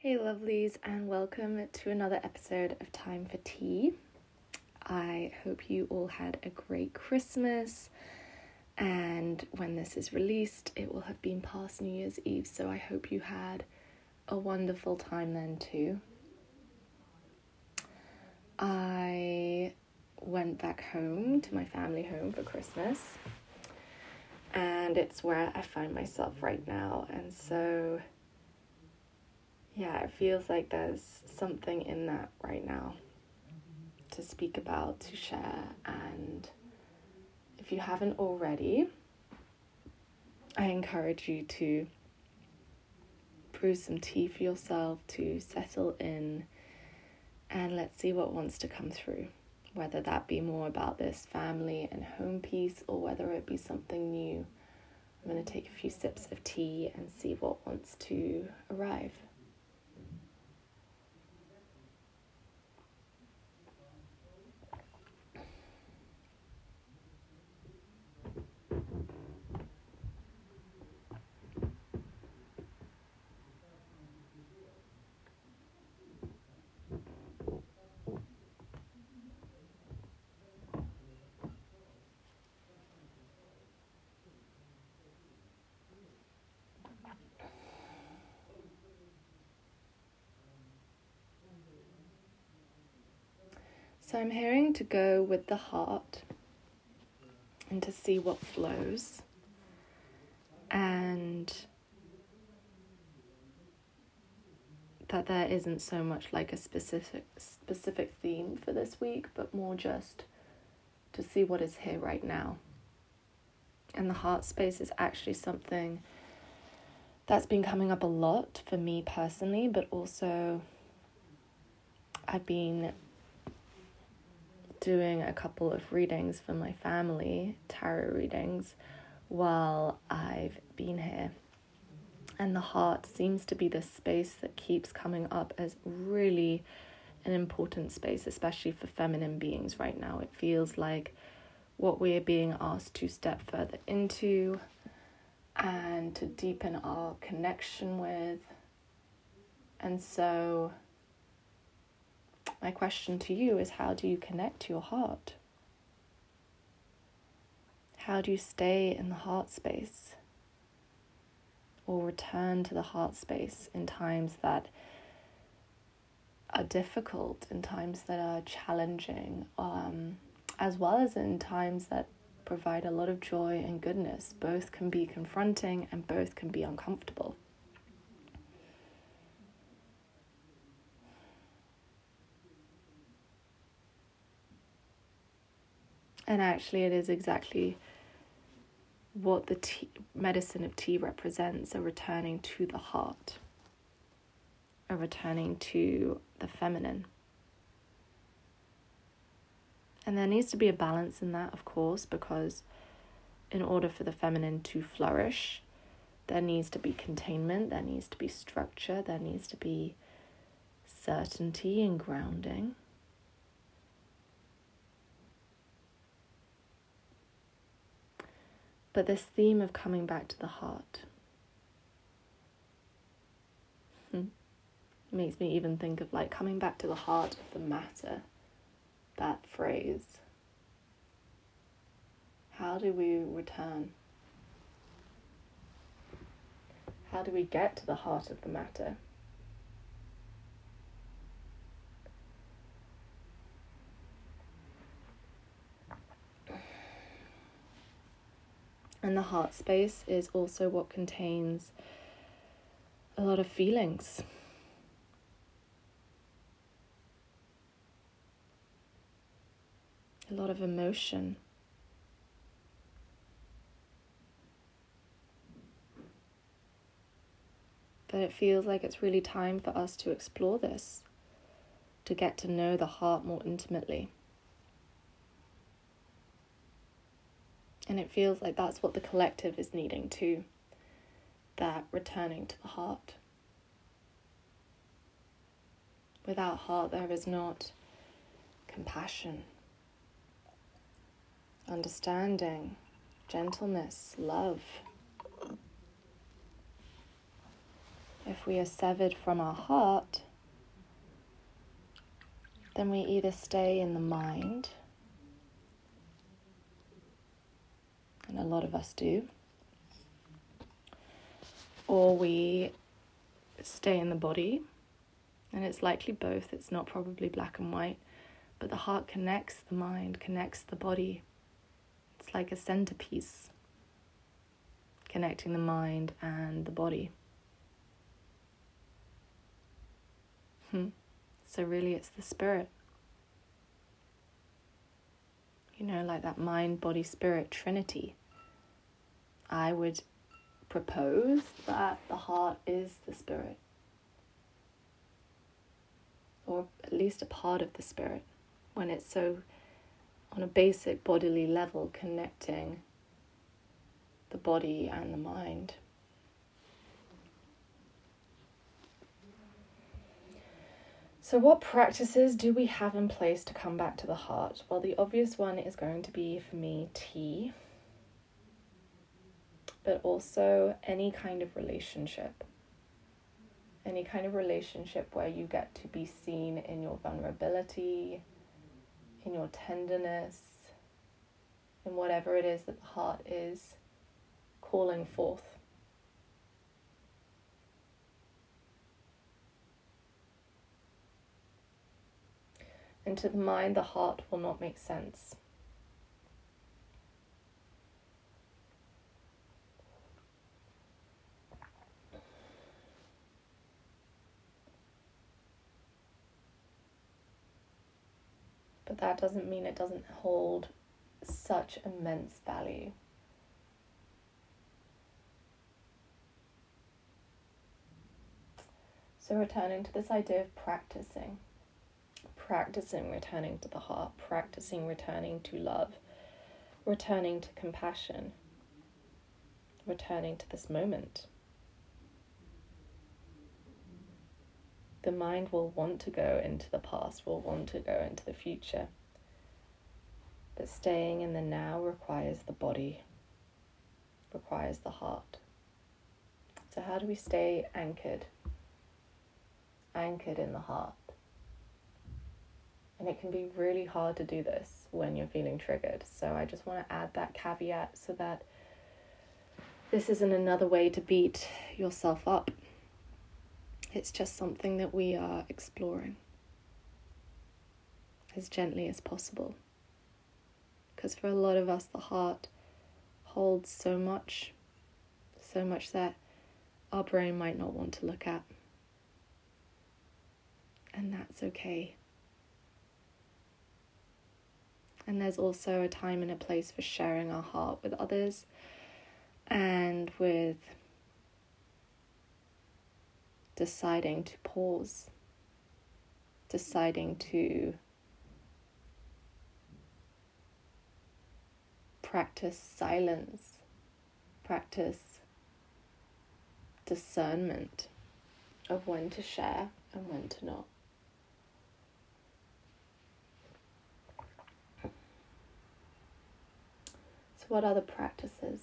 Hey, lovelies, and welcome to another episode of Time for Tea. I hope you all had a great Christmas, and when this is released, it will have been past New Year's Eve, so I hope you had a wonderful time then too. I went back home to my family home for Christmas, and it's where I find myself right now, and so yeah, it feels like there's something in that right now to speak about, to share. And if you haven't already, I encourage you to brew some tea for yourself, to settle in, and let's see what wants to come through. Whether that be more about this family and home piece, or whether it be something new. I'm going to take a few sips of tea and see what wants to arrive. So I'm hearing to go with the heart and to see what flows. And that there isn't so much like a specific specific theme for this week, but more just to see what is here right now. And the heart space is actually something that's been coming up a lot for me personally, but also I've been doing a couple of readings for my family, tarot readings, while I've been here. And the heart seems to be the space that keeps coming up as really an important space, especially for feminine beings right now. It feels like what we're being asked to step further into and to deepen our connection with. And so my question to you is how do you connect to your heart? How do you stay in the heart space? Or return to the heart space in times that are difficult, in times that are challenging, um, as well as in times that provide a lot of joy and goodness. Both can be confronting and both can be uncomfortable. And actually, it is exactly what the tea, medicine of tea represents a returning to the heart, a returning to the feminine. And there needs to be a balance in that, of course, because in order for the feminine to flourish, there needs to be containment, there needs to be structure, there needs to be certainty and grounding. But this theme of coming back to the heart hmm, makes me even think of like coming back to the heart of the matter, that phrase. How do we return? How do we get to the heart of the matter? And the heart space is also what contains a lot of feelings. A lot of emotion. But it feels like it's really time for us to explore this, to get to know the heart more intimately. And it feels like that's what the collective is needing too that returning to the heart. Without heart, there is not compassion, understanding, gentleness, love. If we are severed from our heart, then we either stay in the mind, and a lot of us do, or we stay in the body, and it's likely both, it's not probably black and white, but the heart connects the mind, connects the body. It's like a centerpiece connecting the mind and the body. Hmm. So, really, it's the spirit. You know, like that mind, body, spirit trinity. I would propose that the heart is the spirit, or at least a part of the spirit, when it's so on a basic bodily level connecting the body and the mind. So, what practices do we have in place to come back to the heart? Well, the obvious one is going to be for me tea, but also any kind of relationship. Any kind of relationship where you get to be seen in your vulnerability, in your tenderness, in whatever it is that the heart is calling forth. And to the mind, the heart will not make sense. But that doesn't mean it doesn't hold such immense value. So, returning to this idea of practicing practicing returning to the heart, practicing returning to love, returning to compassion, returning to this moment. The mind will want to go into the past, will want to go into the future. But staying in the now requires the body, requires the heart. So, how do we stay anchored? Anchored in the heart. And it can be really hard to do this when you're feeling triggered. So I just want to add that caveat so that this isn't another way to beat yourself up. It's just something that we are exploring as gently as possible. Because for a lot of us, the heart holds so much, so much that our brain might not want to look at. And that's okay. And there's also a time and a place for sharing our heart with others and with deciding to pause, deciding to practice silence, practice discernment of when to share and when to not. What other practices?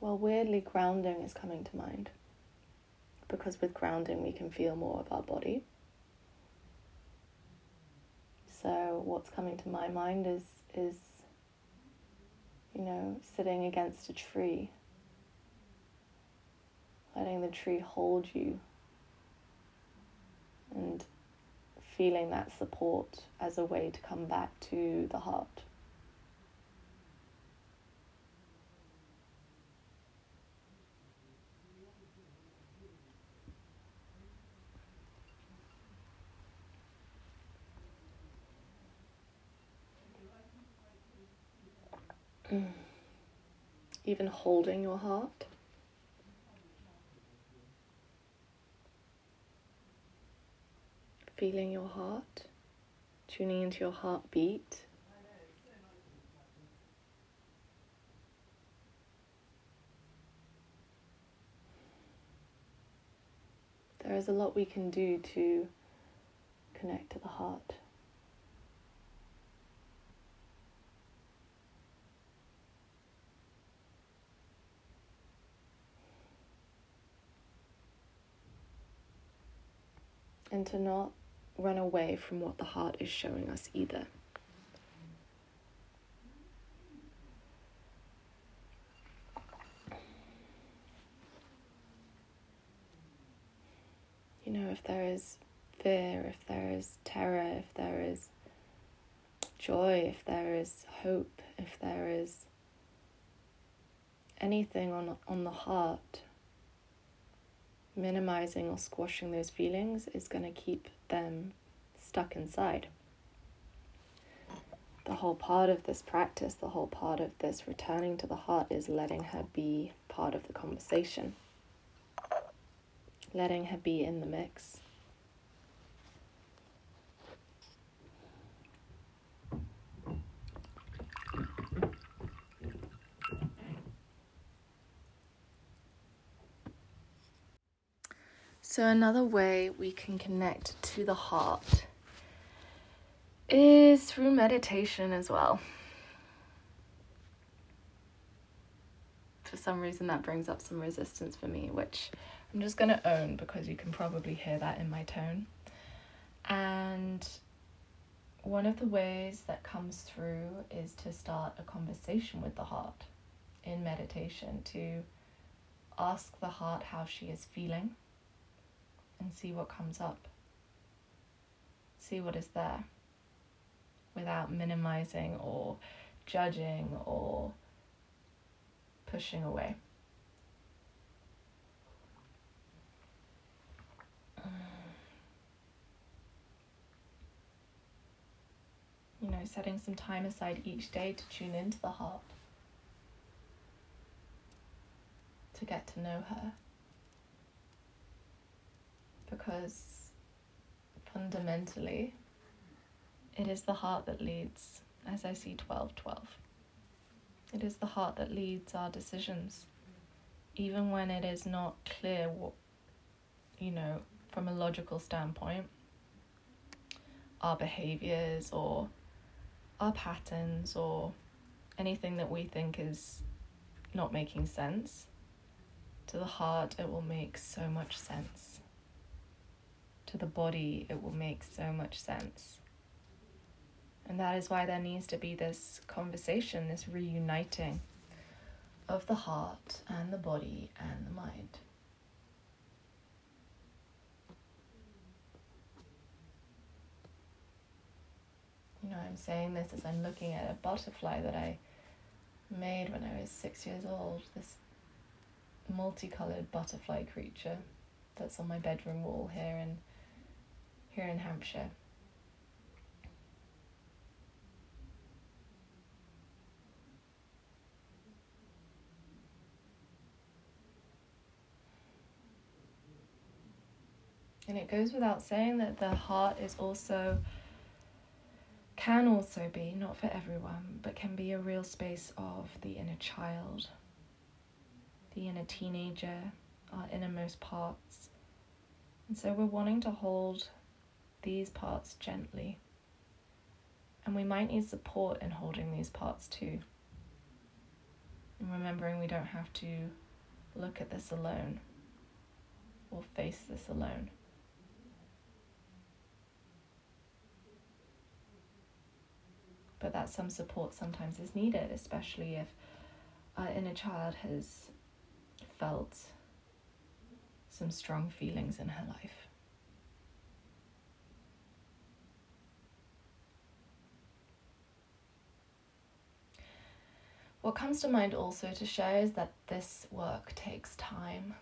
Well, weirdly, grounding is coming to mind because with grounding we can feel more of our body. So, what's coming to my mind is is you know sitting against a tree, letting the tree hold you and feeling that support as a way to come back to the heart. Mm. Even holding your heart. feeling your heart, tuning into your heartbeat. There is a lot we can do to connect to the heart. and to not run away from what the heart is showing us either. You know, if there is fear, if there is terror, if there is joy, if there is hope, if there is anything on, on the heart, minimizing or squashing those feelings is going to keep them stuck inside. The whole part of this practice, the whole part of this returning to the heart is letting her be part of the conversation, letting her be in the mix. So, another way we can connect to the heart is through meditation as well. For some reason, that brings up some resistance for me, which I'm just going to own because you can probably hear that in my tone. And one of the ways that comes through is to start a conversation with the heart in meditation, to ask the heart how she is feeling and see what comes up. See what is there without minimizing or judging or pushing away. You know, setting some time aside each day to tune into the heart, to get to know her because fundamentally it is the heart that leads, as I see 12 12. It is the heart that leads our decisions, even when it is not clear what, you know, from a logical standpoint, our behaviors or our patterns or anything that we think is not making sense. To the heart, it will make so much sense to the body, it will make so much sense. And that is why there needs to be this conversation, this reuniting of the heart and the body and the mind. You know, I'm saying this as I'm looking at a butterfly that I made when I was six years old, this multicolored butterfly creature that's on my bedroom wall here in here in Hampshire. And it goes without saying that the heart is also, can also be, not for everyone, but can be a real space of the inner child, the inner teenager, our innermost parts. And so we're wanting to hold these parts gently. And we might need support in holding these parts too. And remembering we don't have to look at this alone or face this alone. But that some support sometimes is needed, especially if our inner child has felt some strong feelings in her life. What comes to mind also to share is that this work takes time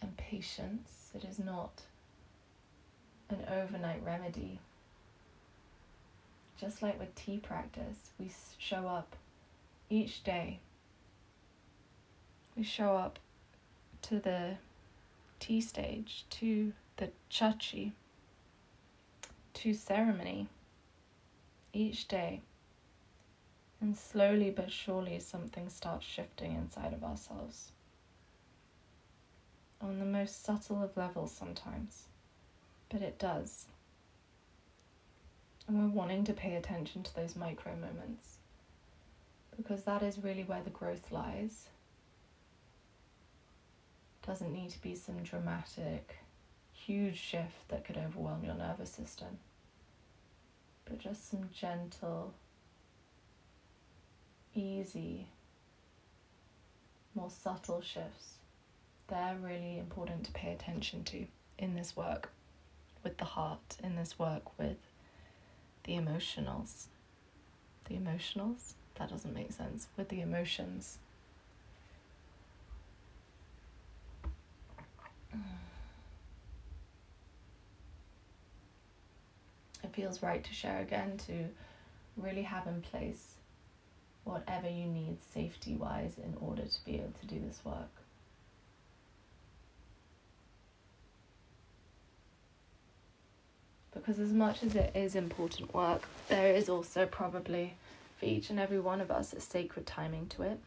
and patience. It is not an overnight remedy. Just like with tea practice, we show up each day. We show up to the tea stage, to the chaxi, to ceremony each day and slowly but surely, something starts shifting inside of ourselves. On the most subtle of levels, sometimes, but it does. And we're wanting to pay attention to those micro moments because that is really where the growth lies. Doesn't need to be some dramatic, huge shift that could overwhelm your nervous system. But just some gentle, easy, more subtle shifts. They're really important to pay attention to in this work with the heart, in this work with the emotionals. The emotionals? That doesn't make sense. With the emotions. It feels right to share again to really have in place whatever you need safety wise in order to be able to do this work. Because as much as it is important work, there is also probably for each and every one of us a sacred timing to it.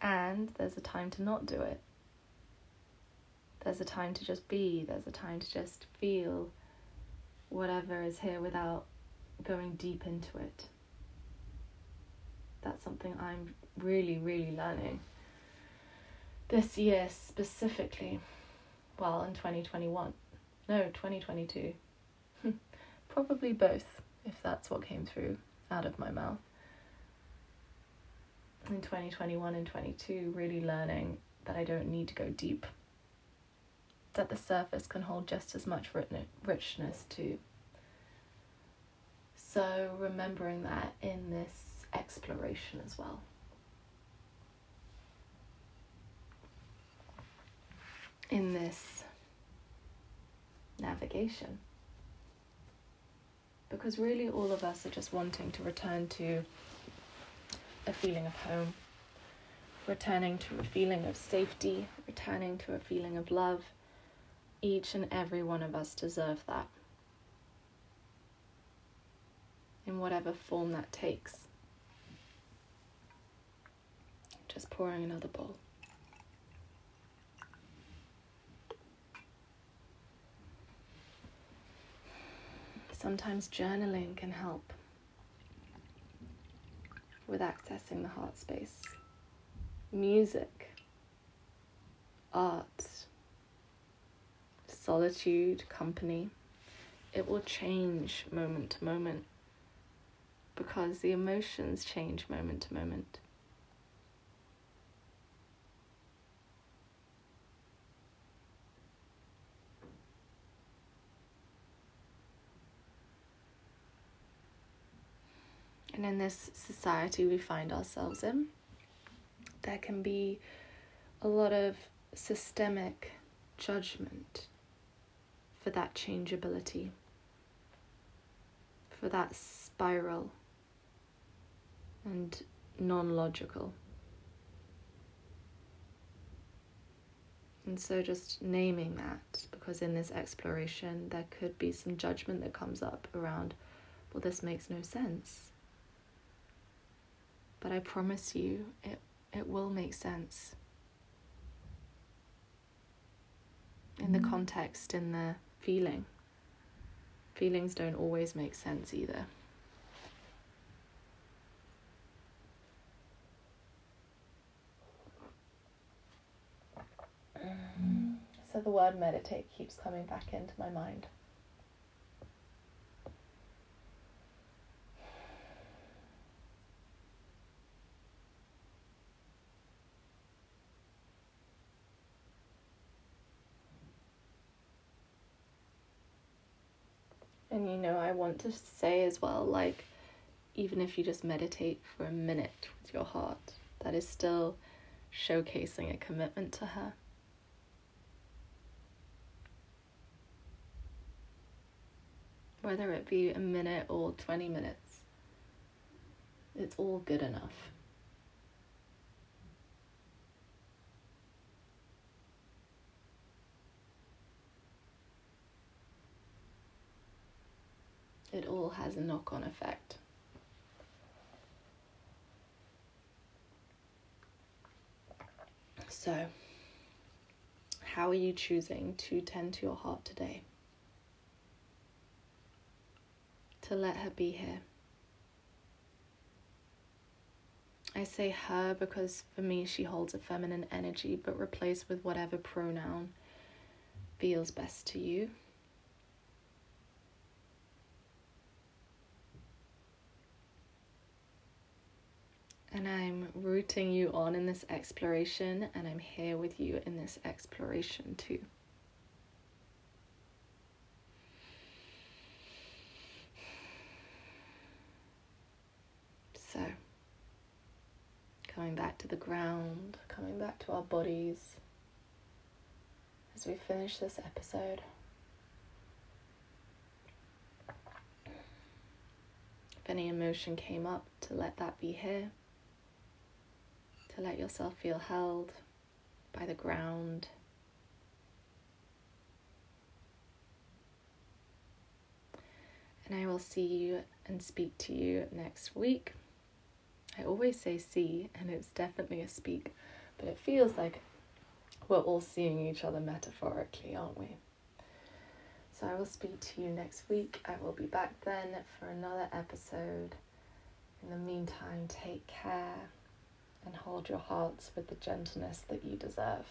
And there's a time to not do it. There's a time to just be, there's a time to just feel whatever is here without going deep into it. That's something I'm really, really learning this year specifically. Well, in 2021. No, 2022. Hmm. Probably both, if that's what came through out of my mouth. In 2021 and 22, really learning that I don't need to go deep. That the surface can hold just as much richness too. So, remembering that in this exploration as well. In this navigation. Because really, all of us are just wanting to return to a feeling of home, returning to a feeling of safety, returning to a feeling of love. Each and every one of us deserve that in whatever form that takes. Just pouring another bowl. Sometimes journaling can help with accessing the heart space. Music, art, solitude, company, it will change moment to moment because the emotions change moment to moment. And in this society we find ourselves in, there can be a lot of systemic judgment for that changeability, for that spiral and non logical. And so, just naming that, because in this exploration, there could be some judgment that comes up around, well, this makes no sense. But I promise you, it, it will make sense. In the mm. context, in the feeling. Feelings don't always make sense either. So the word meditate keeps coming back into my mind. And you know, I want to say as well, like, even if you just meditate for a minute with your heart, that is still showcasing a commitment to her. Whether it be a minute or 20 minutes. It's all good enough. It all has a knock on effect. So, how are you choosing to tend to your heart today? To let her be here. I say her because for me she holds a feminine energy, but replace with whatever pronoun feels best to you. And I'm rooting you on in this exploration, and I'm here with you in this exploration too. So, coming back to the ground, coming back to our bodies as we finish this episode. If any emotion came up, to let that be here to let yourself feel held by the ground. And I will see you and speak to you next week. I always say see, and it's definitely a speak, but it feels like we're all seeing each other metaphorically, aren't we? So I will speak to you next week. I will be back then for another episode. In the meantime, take care and hold your hearts with the gentleness that you deserve.